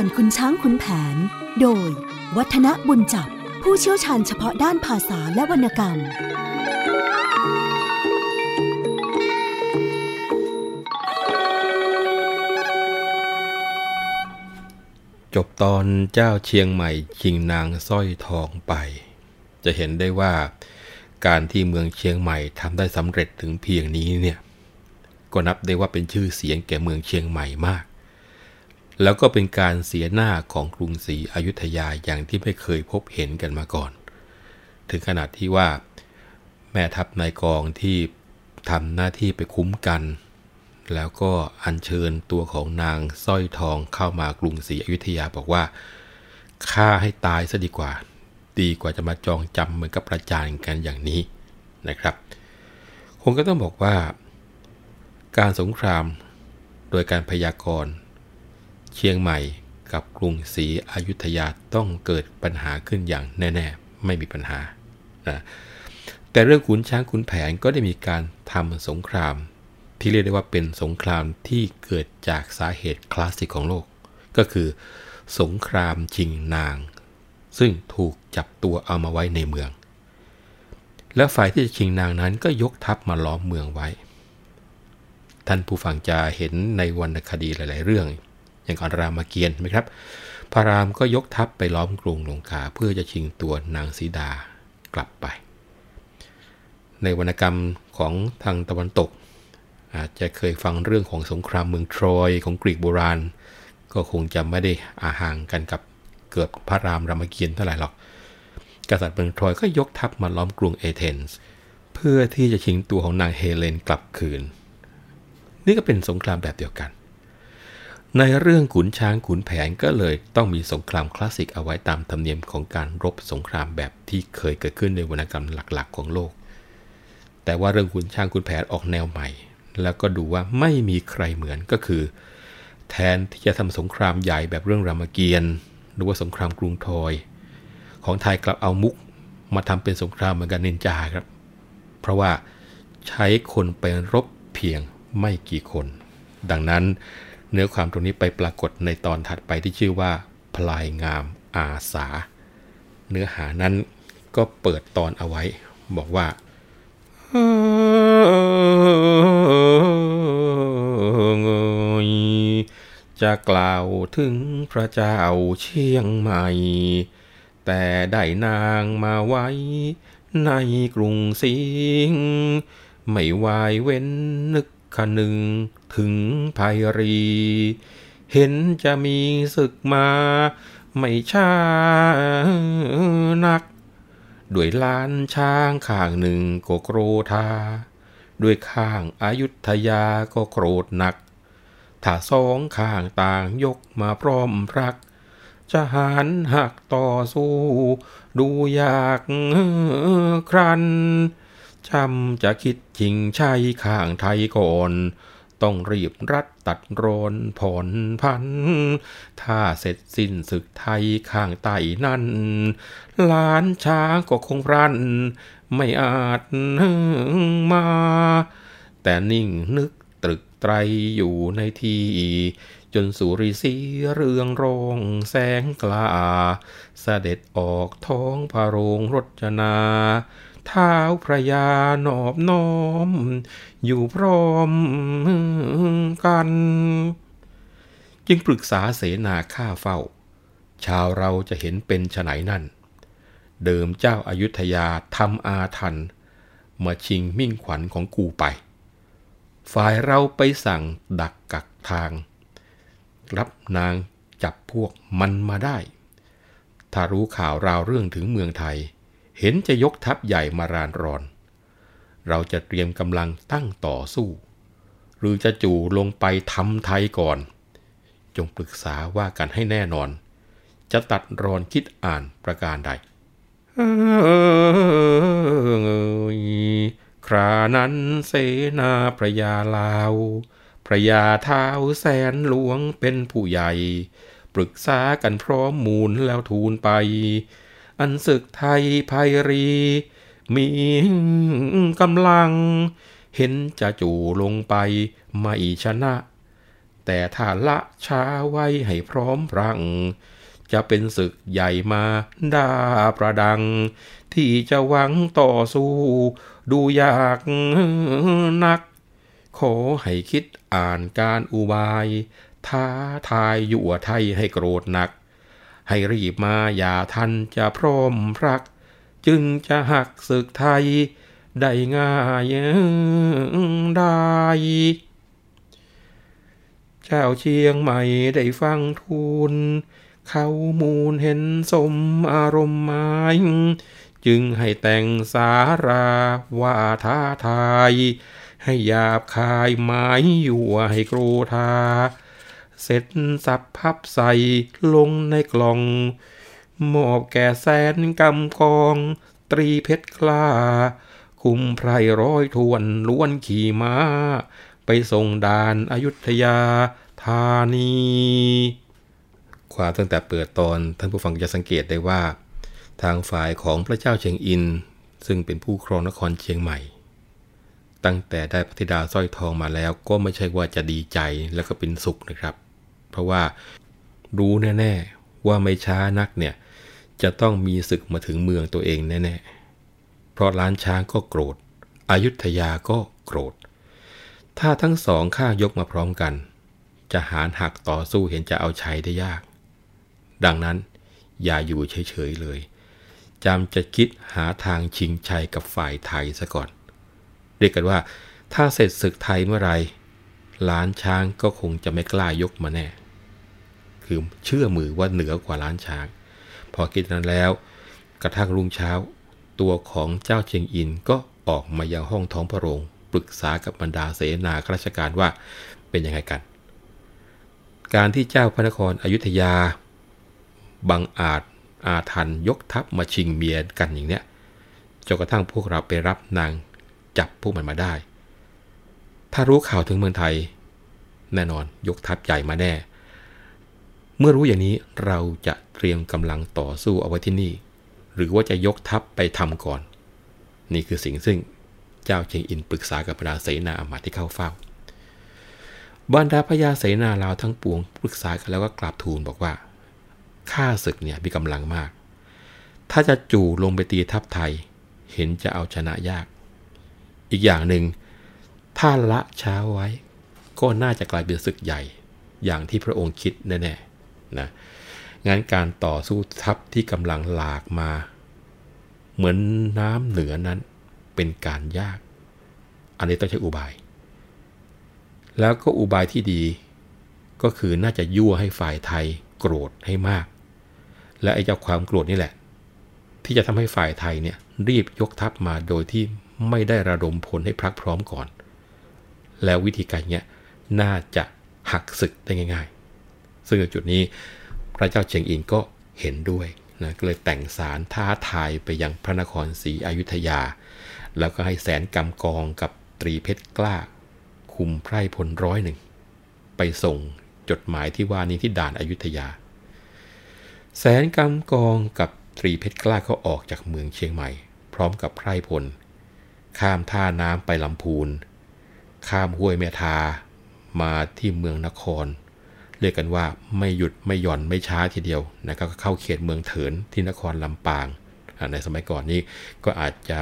านผ่านคุณช้างคุณแผน โดย วัฒนบุญจับ ผู้เชี่ยวชาญเฉพาะด้านภาษาและวรรณกรรม จบตอนเจ้าเชียงใหม่ชิงนางสร้อยทองไป จะเห็นได้ว่า การที่เมืองเชียงใหม่ทำได้สำเร็จถึงเพียงนี้เนี่ย ก็นับได้ว่าเป็นชื่อเสียงแก่เมืองเชียงใหม่มาก แล้วก็เป็นการเสียหน้าของกรุงศรีอยุธยาอย่างที่ไม่เคยพบเห็นกันมาก่อน ถึงขนาดที่ว่า แม่ทัพนายกองที่ทำหน้าที่ไปคุ้มกัน แล้วก็อัญเชิญตัวของนางสร้อยทองเข้ามากรุงศรีอยุธยาบอกว่าฆ่าให้ตายซะดีกว่า ดีกว่าจะมาจองจำเหมือนกับประจานกันอย่างนี้นะครับ คงก็ต้องบอกว่า การสงครามโดยการพยากรณ์ เชียงใหม่กับกรุงศรีอยุธยาต้องเกิดปัญหาขึ้นอย่างแน่ ๆ ไม่มีปัญหานะแต่เรื่องขุนช้างขุนแผนก็ได้มีการทำสงคราม ที่เรียกได้ว่าเป็นสงครามที่เกิดจากสาเหตุคลาสสิกของโลก ก็คือ สงครามชิงนาง ซึ่งถูกจับตัวเอามาไว้ในเมือง และฝ่ายที่จะชิงนางนั้นก็ยกทัพมาล้อมเมืองไว้ ท่านผู้ฟังจะเห็นในวรรณคดีหลาย ๆ เรื่อง อย่างอรามเกียรติไหมครับ พระรามก็ยกทัพไปล้อมกรุงลงกาเพื่อจะชิงตัวนางสีดากลับไป ในวรรณกรรมของทางตะวันตก อาจจะเคยฟังเรื่องของสงครามเมืองทรอยของกรีกโบราณ ก็คงจะไม่ได้อาห่างกันกับเกิดพระรามรามเกียรติเท่าไหร่หรอก กษัตริย์เมืองทรอยก็ยกทัพมาล้อมกรุงเอเธนส์เพื่อที่จะชิงตัวของนางเฮเลนกลับคืน นี่ก็เป็นสงครามแบบเดียวกัน ในเรื่องขุนช้างขุนแผนก็เลยต้องมีสงครามคลาสสิกเอาไว้ตามธรรมเนียมของการรบสงครามแบบที่เคยเกิดขึ้นในวรรณกรรมหลักๆ ของโลก แต่ว่าเรื่องขุนช้างขุนแผนออกแนวใหม่ แล้วก็ดูว่าไม่มีใครเหมือนก็คือ แทนที่จะทำสงครามใหญ่แบบเรื่องรามเกียรติ์หรือว่าสงครามกรุงทอย ของไทยกลับเอามุกมาทำเป็นสงครามเหมือนกันนินจาครับ เพราะว่าใช้คนไปรบเพียงไม่กี่คน ดังนั้น เนื้อความตรงนี้ไปปรากฏในตอนถัดไปที่ชื่อว่า พลายงามอาสา เนื้อหานั้นก็เปิดตอนเอาไว้ บอกว่าจะกล่าวถึงพระเจ้าเชียงใหม่ แต่ได้นางมาไว้ในกรุงสิงไม่วายเว้นนึกคนึง ถึงภัยรี เห็นจะมีศึกมา ไม่ช้านัก ด้วยลานช้างข้างหนึ่งก็โกรธา ด้วยข้างอายุทยาก็โกรธหนัก ถ้าสองข้างต่างยกมาพร้อมรักจะหันหักต่อสู้ ดูยากครันจำจะคิดจริงใช่ข้างไทยก่อน ต้องรีบรัดตัดรนผ่อนพัน ถ้าเสร็จสิ้นศึกไทยข้างไต้นั่น ล้านช้างก็คงรัน ไม่อาจมา แต่นิ่งนึกตรึกไตรอยู่ในที่ จนสุริสีเรืองรองแสงกลา เสด็จออกท้องพระโรงรจนา เท้าพระยานอบน้อม อยู่พร้อมกัน จึงปรึกษาเสนาข้าเฝ้า ชาวเราจะเห็นเป็นฉไนนั่น เดิมเจ้าอายุทยาทำอาทันมาชิงมิ่งขวัญของกูไป ฝ่ายเราไปสั่งดักกักทาง รับนางจับพวกมันมาได้ ถ้ารู้ข่าวราวเรื่องถึงเมืองไทย เห็นจะยกทัพใหญ่มารานรอน เราจะเตรียมกำลังตั้งต่อสู้ หรือจะจู่ลงไปทำไทยก่อน จงปรึกษาว่ากันให้แน่นอน จะตัดรอนคิดอ่านประการใดครานั้นเสนาพระยาลาวพระยาเท้าแสนหลวงเป็นผู้ใหญ่ ปรึกษากันพร้อมมูลแล้วทูลไป อันศึกไทยภัยรี มีกำลัง เห็นจะจู่ลงไปไม่ชนะ แต่ถ้าละช้าไว้ให้พร้อมรัง จะเป็นศึกใหญ่มาดาประดัง ที่จะหวังต่อสู้ ดูยากนัก ขอให้คิดอ่านการอุบาย ท้าทายยั่วไทยให้โกรธหนัก ให้รีบมาอย่าทันจะพร้อมรัก จึงจะหักศึกไทย ได้ง่ายได้เจ้าเชียงใหม่ได้ฟังทูลเขามูลเห็นสมอารมณ์หมายจึงให้แต่งสาราว่าท้าทาย ให้หยาบคายหมายอยู่ให้กรูทา เสร็จสับพับใส่ลงในกล่องมอบแก่แสนกำกอง ตรีเพชรกล้า คุมไพรร้อยทวนล้วนขี่ม้า ไปส่งด่านอายุทยาธานี ความตั้งแต่เปิดตอนท่านผู้ฟังจะสังเกตได้ว่า ทางฝ่ายของพระเจ้าเชียงอิน ซึ่งเป็นผู้ครองนครเชียงใหม่ ตั้งแต่ได้พระธิดาสร้อยทองมาแล้วก็ไม่ใช่ว่าจะดีใจแล้วก็เป็นสุขนะครับ เพราะว่ารู้แน่ๆว่าไม่ช้านักเนี่ยจะต้องมีศึกมาถึงเมืองตัวเองแน่ๆ เพราะล้านช้างก็โกรธ อายุทยาก็โกรธ ถ้าทั้งสองข้ายกมาพร้อมกัน จะหารหักต่อสู้เห็นจะเอาชัยได้ยาก ดังนั้นอย่าอยู่เฉยๆเลย จำจะคิดหาทางชิงชัยกับฝ่ายไทยซะก่อน เรียกกันว่า ถ้าเสร็จศึกไทยเมื่อไรล้านช้างก็คงจะไม่กล้ายกมาแน่ คือเชื่อมือว่าเหนือกว่าล้านช้าง พอคิดนั้นแล้ว กระทั่งรุ่งเช้า ตัวของเจ้าเชียงอินก็ออกมายังห้องท้องพระโรงปรึกษากับบรรดาเสนาข้าราชการว่าเป็นยังไงกัน การที่เจ้าพระนครอยุธยา บังอาจอาทันยกทัพมาชิงเมียกันอย่างเนี้ยจนกระทั่งพวกเราไปรับนางจับพวกมันมาได้ ถ้ารู้ข่าวถึงเมืองไทย แน่นอนยกทัพใหญ่มาแน่ เมื่อรู้อย่างนี้เราจะเตรียมกำลังต่อสู้เอาไว้ที่นี่ หรือว่าจะยกทัพไปทำก่อน นี่คือสิ่งซึ่งเจ้าเชียงอินปรึกษากับบรรดาเสนาอามาตย์ที่เข้าเฝ้าบรรดาพญาเสนาลาวทั้งปวงปรึกษากันแล้วก็กราบทูลบอกว่าข้าศึกเนี่ยมีกำลังมาก ถ้าจะจู่ลงไปตีทัพไทย เห็นจะเอาชนะยาก อีกอย่างหนึ่งถ้าละช้าไว้ ก็น่าจะกลายเป็นศึกใหญ่ อย่างที่พระองค์คิดแน่ๆ นะงั้นการต่อสู้ทัพที่กำลังหลากมา เหมือนน้ำเหนือนั้นเป็นการยาก อันนี้ต้องใช้อุบาย แล้วก็อุบายที่ดีก็คือน่าจะยั่วให้ฝ่ายไทยโกรธให้มาก และไอ้เจ้าความโกรธนี่แหละ ที่จะทำให้ฝ่ายไทยเนี่ยรีบยกทัพมาโดยที่ไม่ได้ระดมพลให้พรักพร้อมก่อน แล้ววิธีการเนี้ยน่าจะหักศึกได้ง่าย ๆ ซึ่งจุดนี้พระเจ้าเชียงอินก็เห็นด้วยนะก็เลยแต่งสารท้าทายไปยังพระนครศรีอยุธยา แล้วก็ให้แสนกำกองกับตรีเพชรกล้า คุมไพร่พลร้อยหนึ่ง ไปส่งจดหมายที่ว่านี้ที่ด่านอายุทยา แสนกำกองกับตรีเพชรกล้าเขาออกจากเมืองเชียงใหม่ พร้อมกับไพร่พล ข้ามท่าน้ำไปลำพูน ข้ามห้วยแม่ทามาที่เมืองนคร เรียกกันว่าไม่หยุดไม่หย่อนไม่ช้าทีเดียวนะครับก็เข้าเขตเมืองเถินที่นครลำปาง ในสมัยก่อนนี้ก็อาจจะ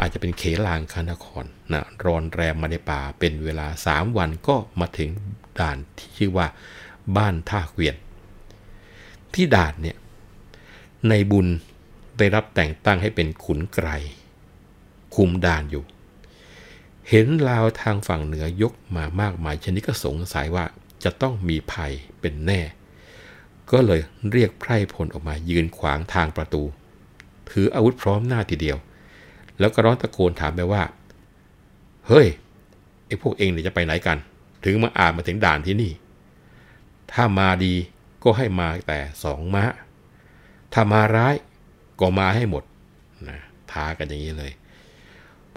อาจจะเป็นเขลางคานครนะรอนแรมมาในป่าเป็นเวลา 3 วันก็มาถึงด่านที่ชื่อว่าบ้านท่าเกวียน ที่ด่านเนี่ยในบุญได้รับแต่งตั้งให้เป็นขุนไกรคุมด่านอยู่ เห็นลาวทางฝั่งเหนือยกมามากมายชนิดก็สงสัยว่า จะต้องมีภัยเป็นแน่ ก็เลยเรียกไพร่พลออกมายืนขวางทางประตู ถืออาวุธพร้อมหน้าทีเดียว แล้วก็ร้องตะโกนถามไปว่า เฮ้ยไอ้พวกเองเนี่ยจะไปไหนกัน ถึงมาอาจมาถึงด่านที่นี่ ถ้ามาดีก็ให้มาแต่สองม้าถ้ามาร้ายก็มาให้หมดนะท้ากันอย่างนี้เลย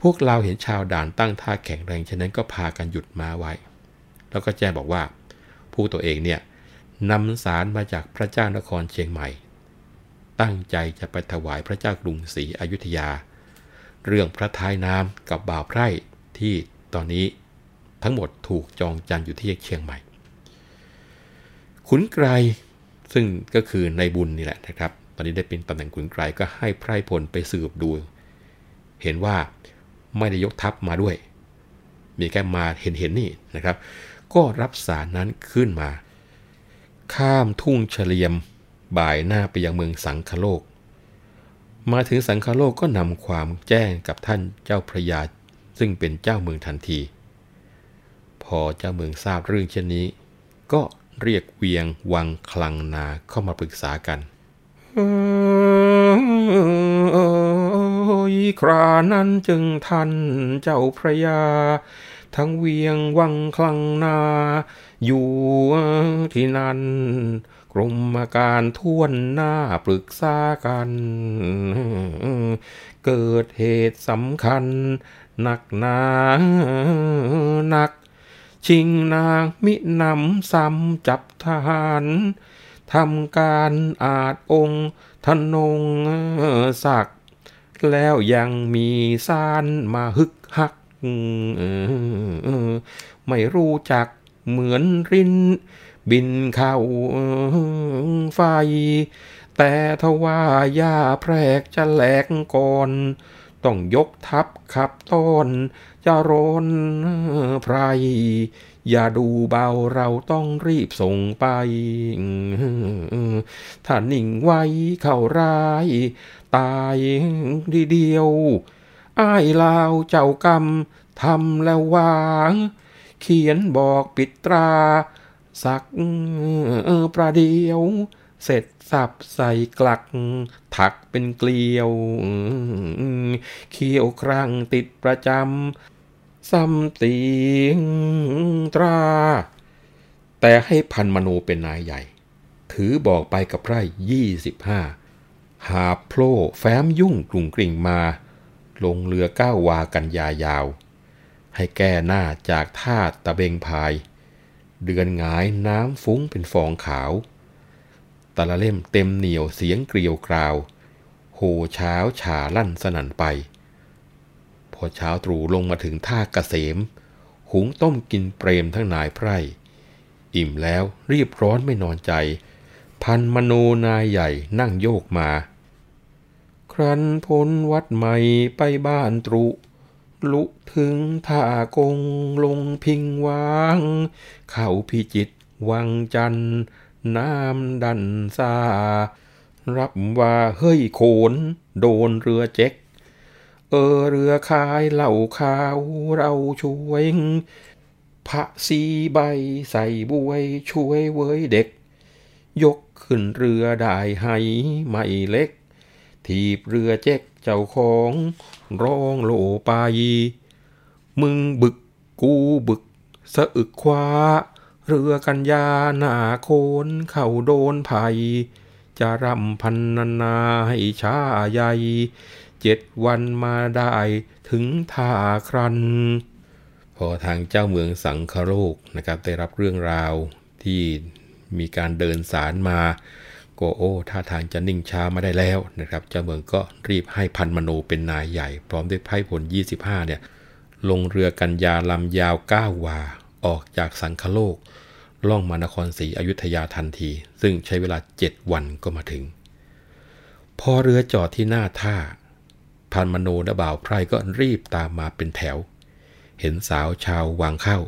พวกเราเห็นชาวด่านตั้งท่าแข็งแรงฉะนั้นก็พากันหยุดม้าไว้ แล้วก็แจ้งบอกว่า ผู้ตัวเองเนี่ยนำสารมาจากพระเจ้านครเชียงใหม่ ตั้งใจจะไปถวายพระเจ้ากรุงศรีอยุธยา เรื่องพระท้ายน้ำกับบ่าวไพร่ที่ตอนนี้ทั้งหมดถูกจองจันอยู่ที่เชียงใหม่ ขุนไกรซึ่งก็คือในบุญนี่แหละนะครับ ตอนนี้ได้เป็นตำแหน่งขุนไกรก็ให้ไพร่พลไปสืบดู เห็นว่าไม่ได้ยกทัพมาด้วย มีแค่มาเห็นเห็นนี่นะครับ ก็รับสารนั้นขึ้นมา ข้ามทุ่งเฉลียม บ่ายหน้าไปยังเมืองสังคโลก มาถึงสังคโลกก็นำความแจ้งกับท่านเจ้าพระยา ซึ่งเป็นเจ้าเมืองทันที พอเจ้าเมืองทราบเรื่องเช่นนี้ ก็เรียกเวียงวังคลังนาเข้ามาปรึกษากันครานั้นจึงทันเจ้าพระยา ทั้งเวียงวังคลังนา อยู่ที่นั่น กรมการท่วนหน้าปรึกษากัน เกิดเหตุสำคัญ หนักหนาหนัก ชิงนางมินำซ้ำจับทหารทำการอาจองค์ทนงศักดิ์แล้วยังมีซานมาฮึกฮัก ไม่รู้จักเหมือนริน บินเข้าไฟ แต่ทว่าย่าแพรกจะแหลกก่อน ต้องยกทัพขับต้น จะรนไพร อย่าดูเบาเราต้องรีบส่งไป ถ้านิ่งไว้เข้าร้าย ตายทีเดียว อ้ายลาวเจ้ากรรมทำแล้ววาง เขียนบอกปิดตรา สักประเดียว เสร็จสับใส่กลัก ถักเป็นเกลียวเขียวครั้งติดประจำซ้ำตีงตรา แต่ให้พันมโนเป็นนายใหญ่ ถือบอกไปกับไพร่ยี่สิบห้าหาโพลแฟ้มยุ่งกลุ่งกริ่งมา ลงเรือก้าววากันยายาว ให้แก้หน้าจากท่าตะเบงพาย เดือนงายน้ำฟุ้งเป็นฟองขาวตะละเล่มเต็มเหนียวเสียงเกลียวกราว โหเช้าฉาลั่นสนั่นไป พอเช้าตรู่ลงมาถึงท่าเกษม หุงต้มกินเปรมทั้งนายไพร่ อิ่มแล้วรีบร้อนไม่นอนใจ พันมโนนายใหญ่นั่งโยกมา ครันพ้นวัดใหม่ไปบ้านตรุ ลุถึงท่ากงลงพิงวาง เข้าพิจิตวังจันทร์น้ำดันซารับว่าเฮ้ยโขน โดนเรือเจ็ก เออเรือคายเหล่าขาวเราช่วยพระสีใบใส่บวยช่วยเว้ยเด็ก ยกขึ้นเรือได้ให้ไม่เล็ก ทีบเรือเจ๊กเจ้าของร้องโลไปมึงบึกกูบึก สะอึกคว้า เรือกันยาหน้าโคนเข้าโดนภัยจะรำพันนานาให้ช้าใหญ่เจ็ดวันมาได้ถึงท่าครัน พอทางเจ้าเมืองสังคโรกนะครับได้รับเรื่องราวที่มีการเดินสารมา ก็โอ้ท่าทางจะนิ่งช้ามาได้แล้วนะครับ เจ้าเมืองก็รีบให้พันมโนเป็นนายใหญ่ พร้อมด้วยไพ่ผล 25 เนี่ยลงเรือกันยาลำยาว 9 วา ออกจากสังคโลก ล่องมานครศรีอยุธยาทันที ซึ่งใช้เวลา 7 วันก็มาถึง พอเรือจอดที่หน้าท่า พันมโนและบ่าวไพร่ก็รีบตามมาเป็นแถว เห็นสาวชาววางเข้า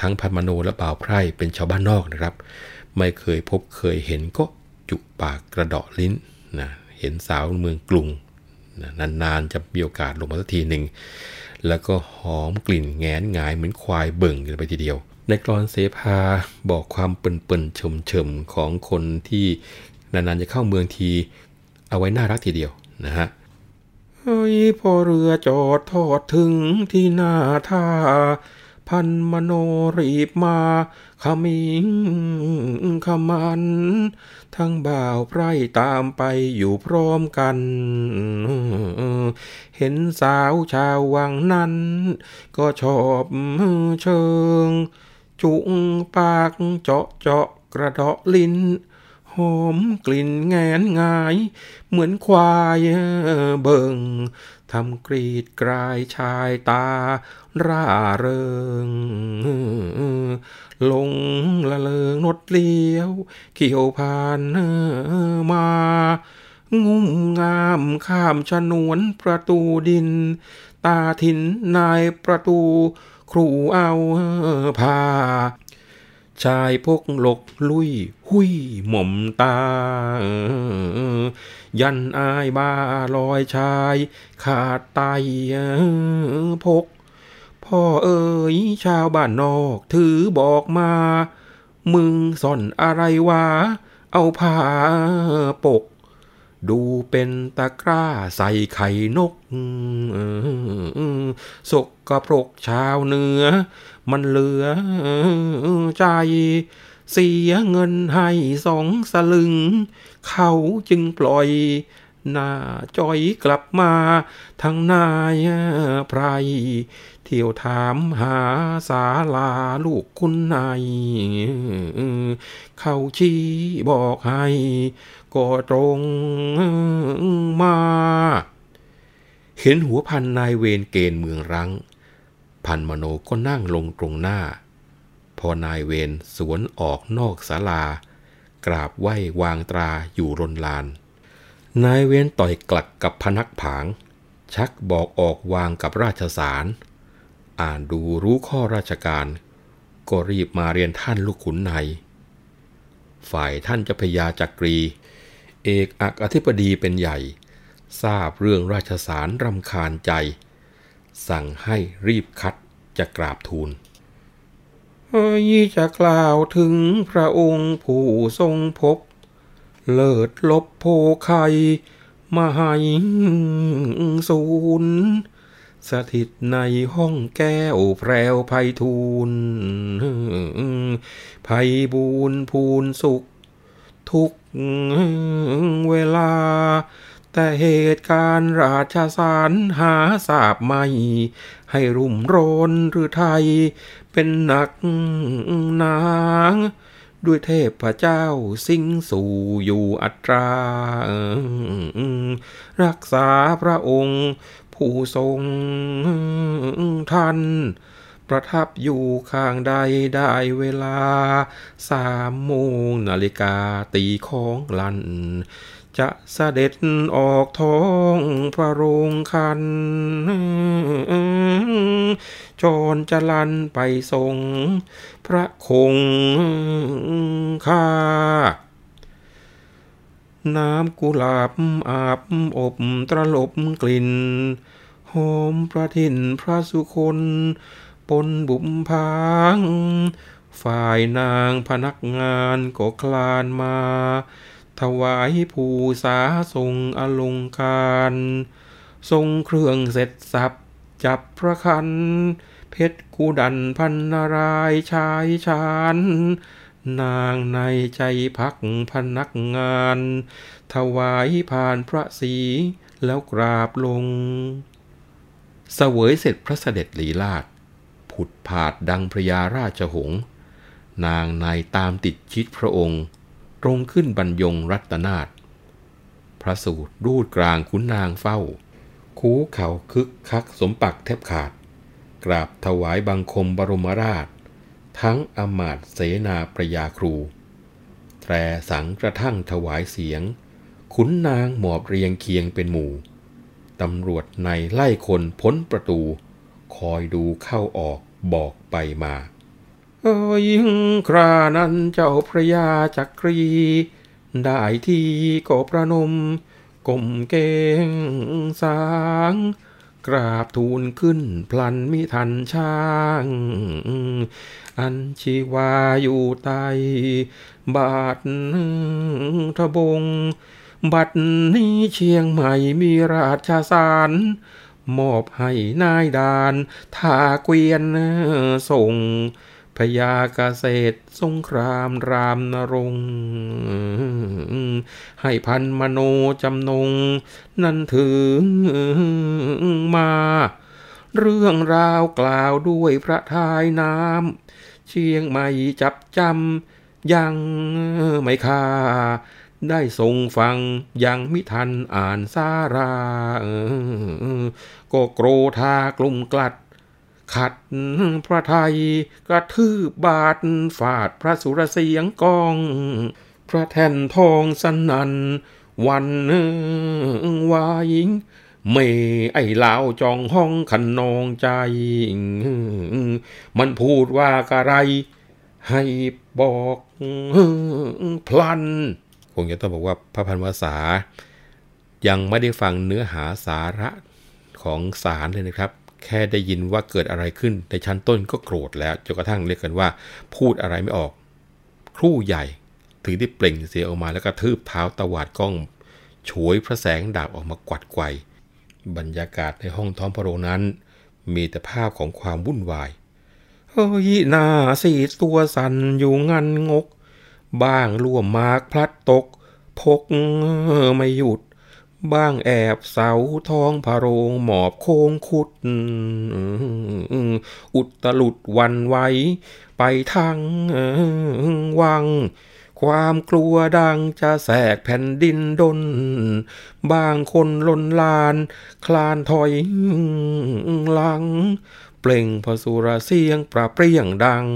ทั้งพันมโนและบ่าวไพร่เป็นชาวบ้านนอกนะครับ ไม่เคยพบเคยเห็นก็ จุปากกระดาะลิ้นนะเห็นสาวเมืองกรุงนะนานๆจะมีโอกาสลงมาสักทีหนึ่ง แล้วก็หอมกลิ่นแงนงายเหมือนควายเบิ่งกันไปทีเดียว ในกรอนเสภาบอกความเปิ่นๆเฉมๆของคนที่นานๆจะเข้าเมืองที เอาไว้น่ารักทีเดียวนะฮะเฮ้ยพอเรือจอดทอดถึงที่หน้าท่า พันมโนรีบมาขมิงขมัน ทั้งบ่าวไพร่ตามไปอยู่พร้อมกัน เห็นสาวชาววังนั้น ก็ชอบเชิง จุงปากเจาะเจาะกระเดาะลิ้น หอมกลิ่นแงนงาย เหมือนควายเบิงทำกรีดกลายชายตา ร่าเริง ลงละเลงนดเลี้ยว เขี่ยวผ่านมางุ่มงามข้ามชนวนประตูดิน ตาถินนายประตู ครูเอาพา ชายพกหลกลุย หุยหม่อมตา ยันอายบาลอยชาย ขาดไตพก พ่อเอ๋ยชาวบ้านนอก ถือบอกมา มึงซ่อนอะไรวะ เอาผ้าปก ดูเป็นตะกร้าใส่ไข่นกสกกระปรกชาวเหนือ มันเหลือใจ เสียเงินให้สองสลึง เขาจึงปล่อยหน้าจอยกลับมาทางนายไพรเที่ยวถามหาสาลาลูกคุณนายเขาชี้บอกให้ ก็ตรงมา เห็นหัวพันนายเวรเกณฑ์เมืองรัง พันมโนก็นั่งลงตรงหน้า พอนายเวรสวนออกนอกศาลา กราบไหว้วางตราอยู่รนลาน นายเวรต่อยกลักกับพนักผาง ชักบอกออกวางกับราชสาร อ่านดูรู้ข้อราชการ ก็รีบมาเรียนท่านลูกขุนนายฝ่ายท่านเจ้าพญาจักรี เอกอักอธิบดีเป็นใหญ่ ทราบเรื่องราชสารรำคาญใจ สั่งให้รีบคัดจะกราบทูลเฮ้ยจะกล่าวถึงพระองค์ผู้ทรงพบ เลิศลบโพไข่มหัยศูนย์สถิตในห้องแก้วแพรวไพทูลไพบูนพูนสุข ทุกเวลา แต่เหตุการณ์ราชสารหาทราบไม่ ให้รุ่มรนหรือไทย เป็นหนักหนางด้วยเทพเจ้าสิงสู่อยู่อัตรา รักษาพระองค์ผู้ทรงท่าน ประทับอยู่ข้างใดได้เวลาสามโมงนาฬิกาตีของลัน จะเสด็จออกท้องพระโรงคันจรจรันไปทรงพระคงคาน้ำกุหลาบอาบอบตรลบกลิ่น หอมประทินพระสุคนปนบุมพาง ฝ่ายนางพนักงานก็คลานมา ถวายผู้สาทรงอลงการ ทรงเครื่องเสร็จสับจับพระคัน เพชรกูดันพันนารายชายชานนางในใจพักพนักงาน ถวายผ่านพระศีแล้วกราบลงเสวยเสร็จพระเสด็จลีลาดผุดผาดดังพระยาราชหง นางในตามติดชิดพระองค์ ตรงขึ้นบรรยงรัตนาถพระสูตรรูดกลางขุนนางเฝ้า คูเข่าคึกคักสมปักแทบขาด กราบถวายบังคมบรมราช ทั้งอมาตย์เสนาประยาครู แตรสังกระทั่งถวายเสียง ขุนนางหมอบเรียงเคียงเป็นหมู่ตำรวจในไล่คนพ้นประตู คอยดูเข้าออกบอกไปมา เอ้ยครานั้นเจ้าพระยาจักรี ได้ที่ก็ประนมก้มเกงสาง กราบทูลขึ้นพลันมิทันช่าง อันชีวาอยู่ใต้บาททบง บัดนี้เชียงใหม่มีราชสารมอบให้นายดานทาเกวียนส่ง พยาเกษตรสงครามรามนรงให้พันมโนจำนง นั่นถึงมา เรื่องราวกล่าวด้วยพระทายน้ำเชียงใหม่จับจำยังไม่คาได้ทรงฟังยังมิทันอ่านสาราก็โกรธากลุ่มกลัด ขัดพระไทยกระทืบบาดฝาดพระสุรเสียงกอง พระแท่นทองสนันวันวายิงเมไอ้ลาวจองห้องขันนองใจ มันพูดว่ากะไร ให้บอกพลัน คงจะต้องบอกว่าพระพันวษา ยังไม่ได้ฟังเนื้อหาสาระของสารเลยนะครับ แค่ได้ยินว่าเกิดอะไรขึ้นในชั้นต้นก็โกรธแล้วจนกระทั่งเรียกกันว่า พูดอะไรไม่ออก ครู่ใหญ่ถึงได้เปล่งเสียงออกมาแล้วก็ทืบเท้าตวาดกล้องฉวยพระแสงดาบออกมากวัดไกวบรรยากาศในห้องท้องพระโรงนั้น มีแต่ภาพของความวุ่นวายเฮ้ยหน้าสีตัวสันอยู่งันงก บ้างล่วมมากพลัดตก พกไม่หยุด บ้างแอบเสาทองพระโรงหมอบโค้งคุด อุตลุดวันไว้ ไปทางวัง ความกลัวดังจะแสกแผ่นดินดน บางคนลนลาน คลานถอยหลังเปล่งพสุรเสียงประเปรี้ยงดัง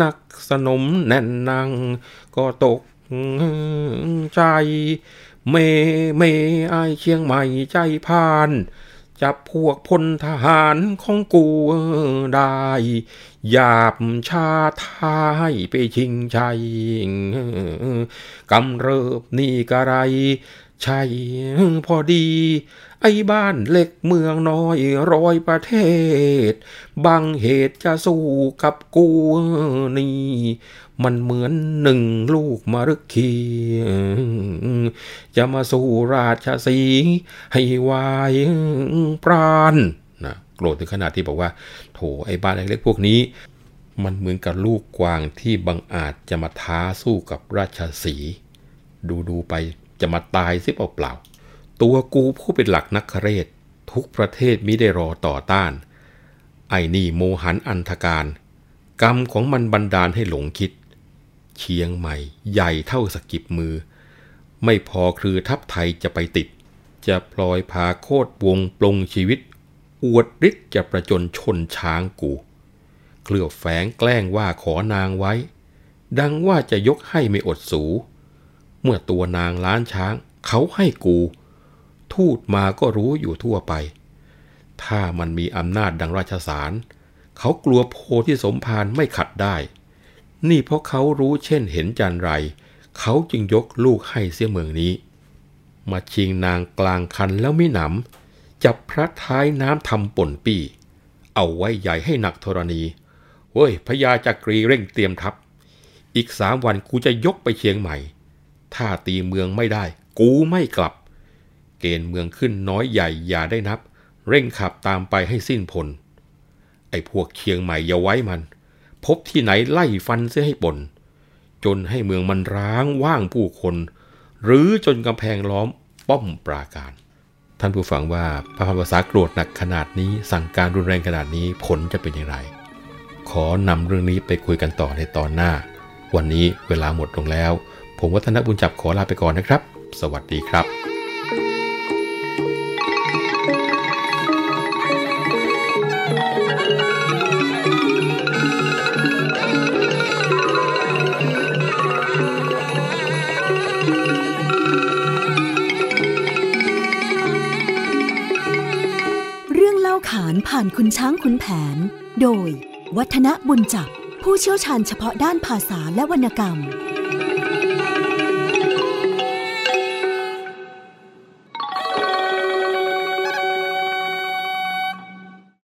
นักสนมแน่นนัง ก็ตกใจ เมเมไอเชียงใหม่ใจพานจับพวกพลทหารของกูได้หยาบชาทายไปชิงชัยกำเริบนี่กะไรใช่พอดี ไอ้บ้านเล็กเมืองน้อยร้อยประเทศ บางเหตุจะสู้กับกูนี่ มันเหมือนหนึ่งลูกมรึกขีจะมาสู้ราชสีให้วายปราณนะโกรธถึงขนาดที่บอกว่า โถไอ้บ้านเล็กๆพวกนี้ มันเหมือนกับลูกกวางที่บังอาจจะมาท้าสู้กับราชสีดูดูไปจะมาตายซิเปล่าตัวกูผู้เป็นหลักนักเรศทุกประเทศมิได้รอต่อต้าน ไอ้นี่โมหันอันธการ กรรมของมันบันดาลให้หลงคิด เชียงใหม่ ใหญ่เท่าสกิบมือ ไม่พอคือทัพไทยจะไปติด จะพลอยพาโคตรวงปลงชีวิต อวดฤทธิ์จะประจนชนช้างกู เคลือบแฝงแกล้งว่าขอนางไว้ ดังว่าจะยกให้ไม่อดสู เมื่อตัวนางล้านช้างเขาให้กู ทูตมาก็รู้อยู่ทั่วไป ถ้ามันมีอำนาจดังราชสาร เขากลัวโพที่สมภารไม่ขัดได้ นี่เพราะเขารู้เช่นเห็นจันไร เขาจึงยกลูกให้เสียเมืองนี้ มาชิงนางกลางคันแล้วไมิหนำ จับพระท้ายน้ำทำป่นปี้ เอาไว้ใหญ่ให้หนักธรณีเฮ้ยพญาจักรีเร่งเตรียมทัพ อีกสามวันกูจะยกไปเชียงใหม่ ถ้าตีเมืองไม่ได้ กูไม่กลับ เกณฑ์เมืองขึ้นน้อยใหญ่อย่าได้นับ เร่งขับตามไปให้สิ้นพล ไอ้พวกเชียงใหม่อย่าไว้มัน พบที่ไหนไล่ฟันเสียให้ปนจนให้เมืองมันร้างว่างผู้คน หรือจนกำแพงล้อมป้อมปราการ ท่านผู้ฟังว่าพระพันภาษาโกรธหนักขนาดนี้ สั่งการรุนแรงขนาดนี้ผลจะเป็นอย่างไร ขอนำเรื่องนี้ไปคุยกันต่อในตอนหน้า วันนี้เวลาหมดลงแล้ว ผมวัฒนบุญจับขอลาไปก่อนนะครับ สวัสดีครับ ผ่านคุณช้างคุณแผน โดย วัฒนบุญจับผู้เชี่ยวชาญเฉพาะด้านภาษาและวรรณกรรม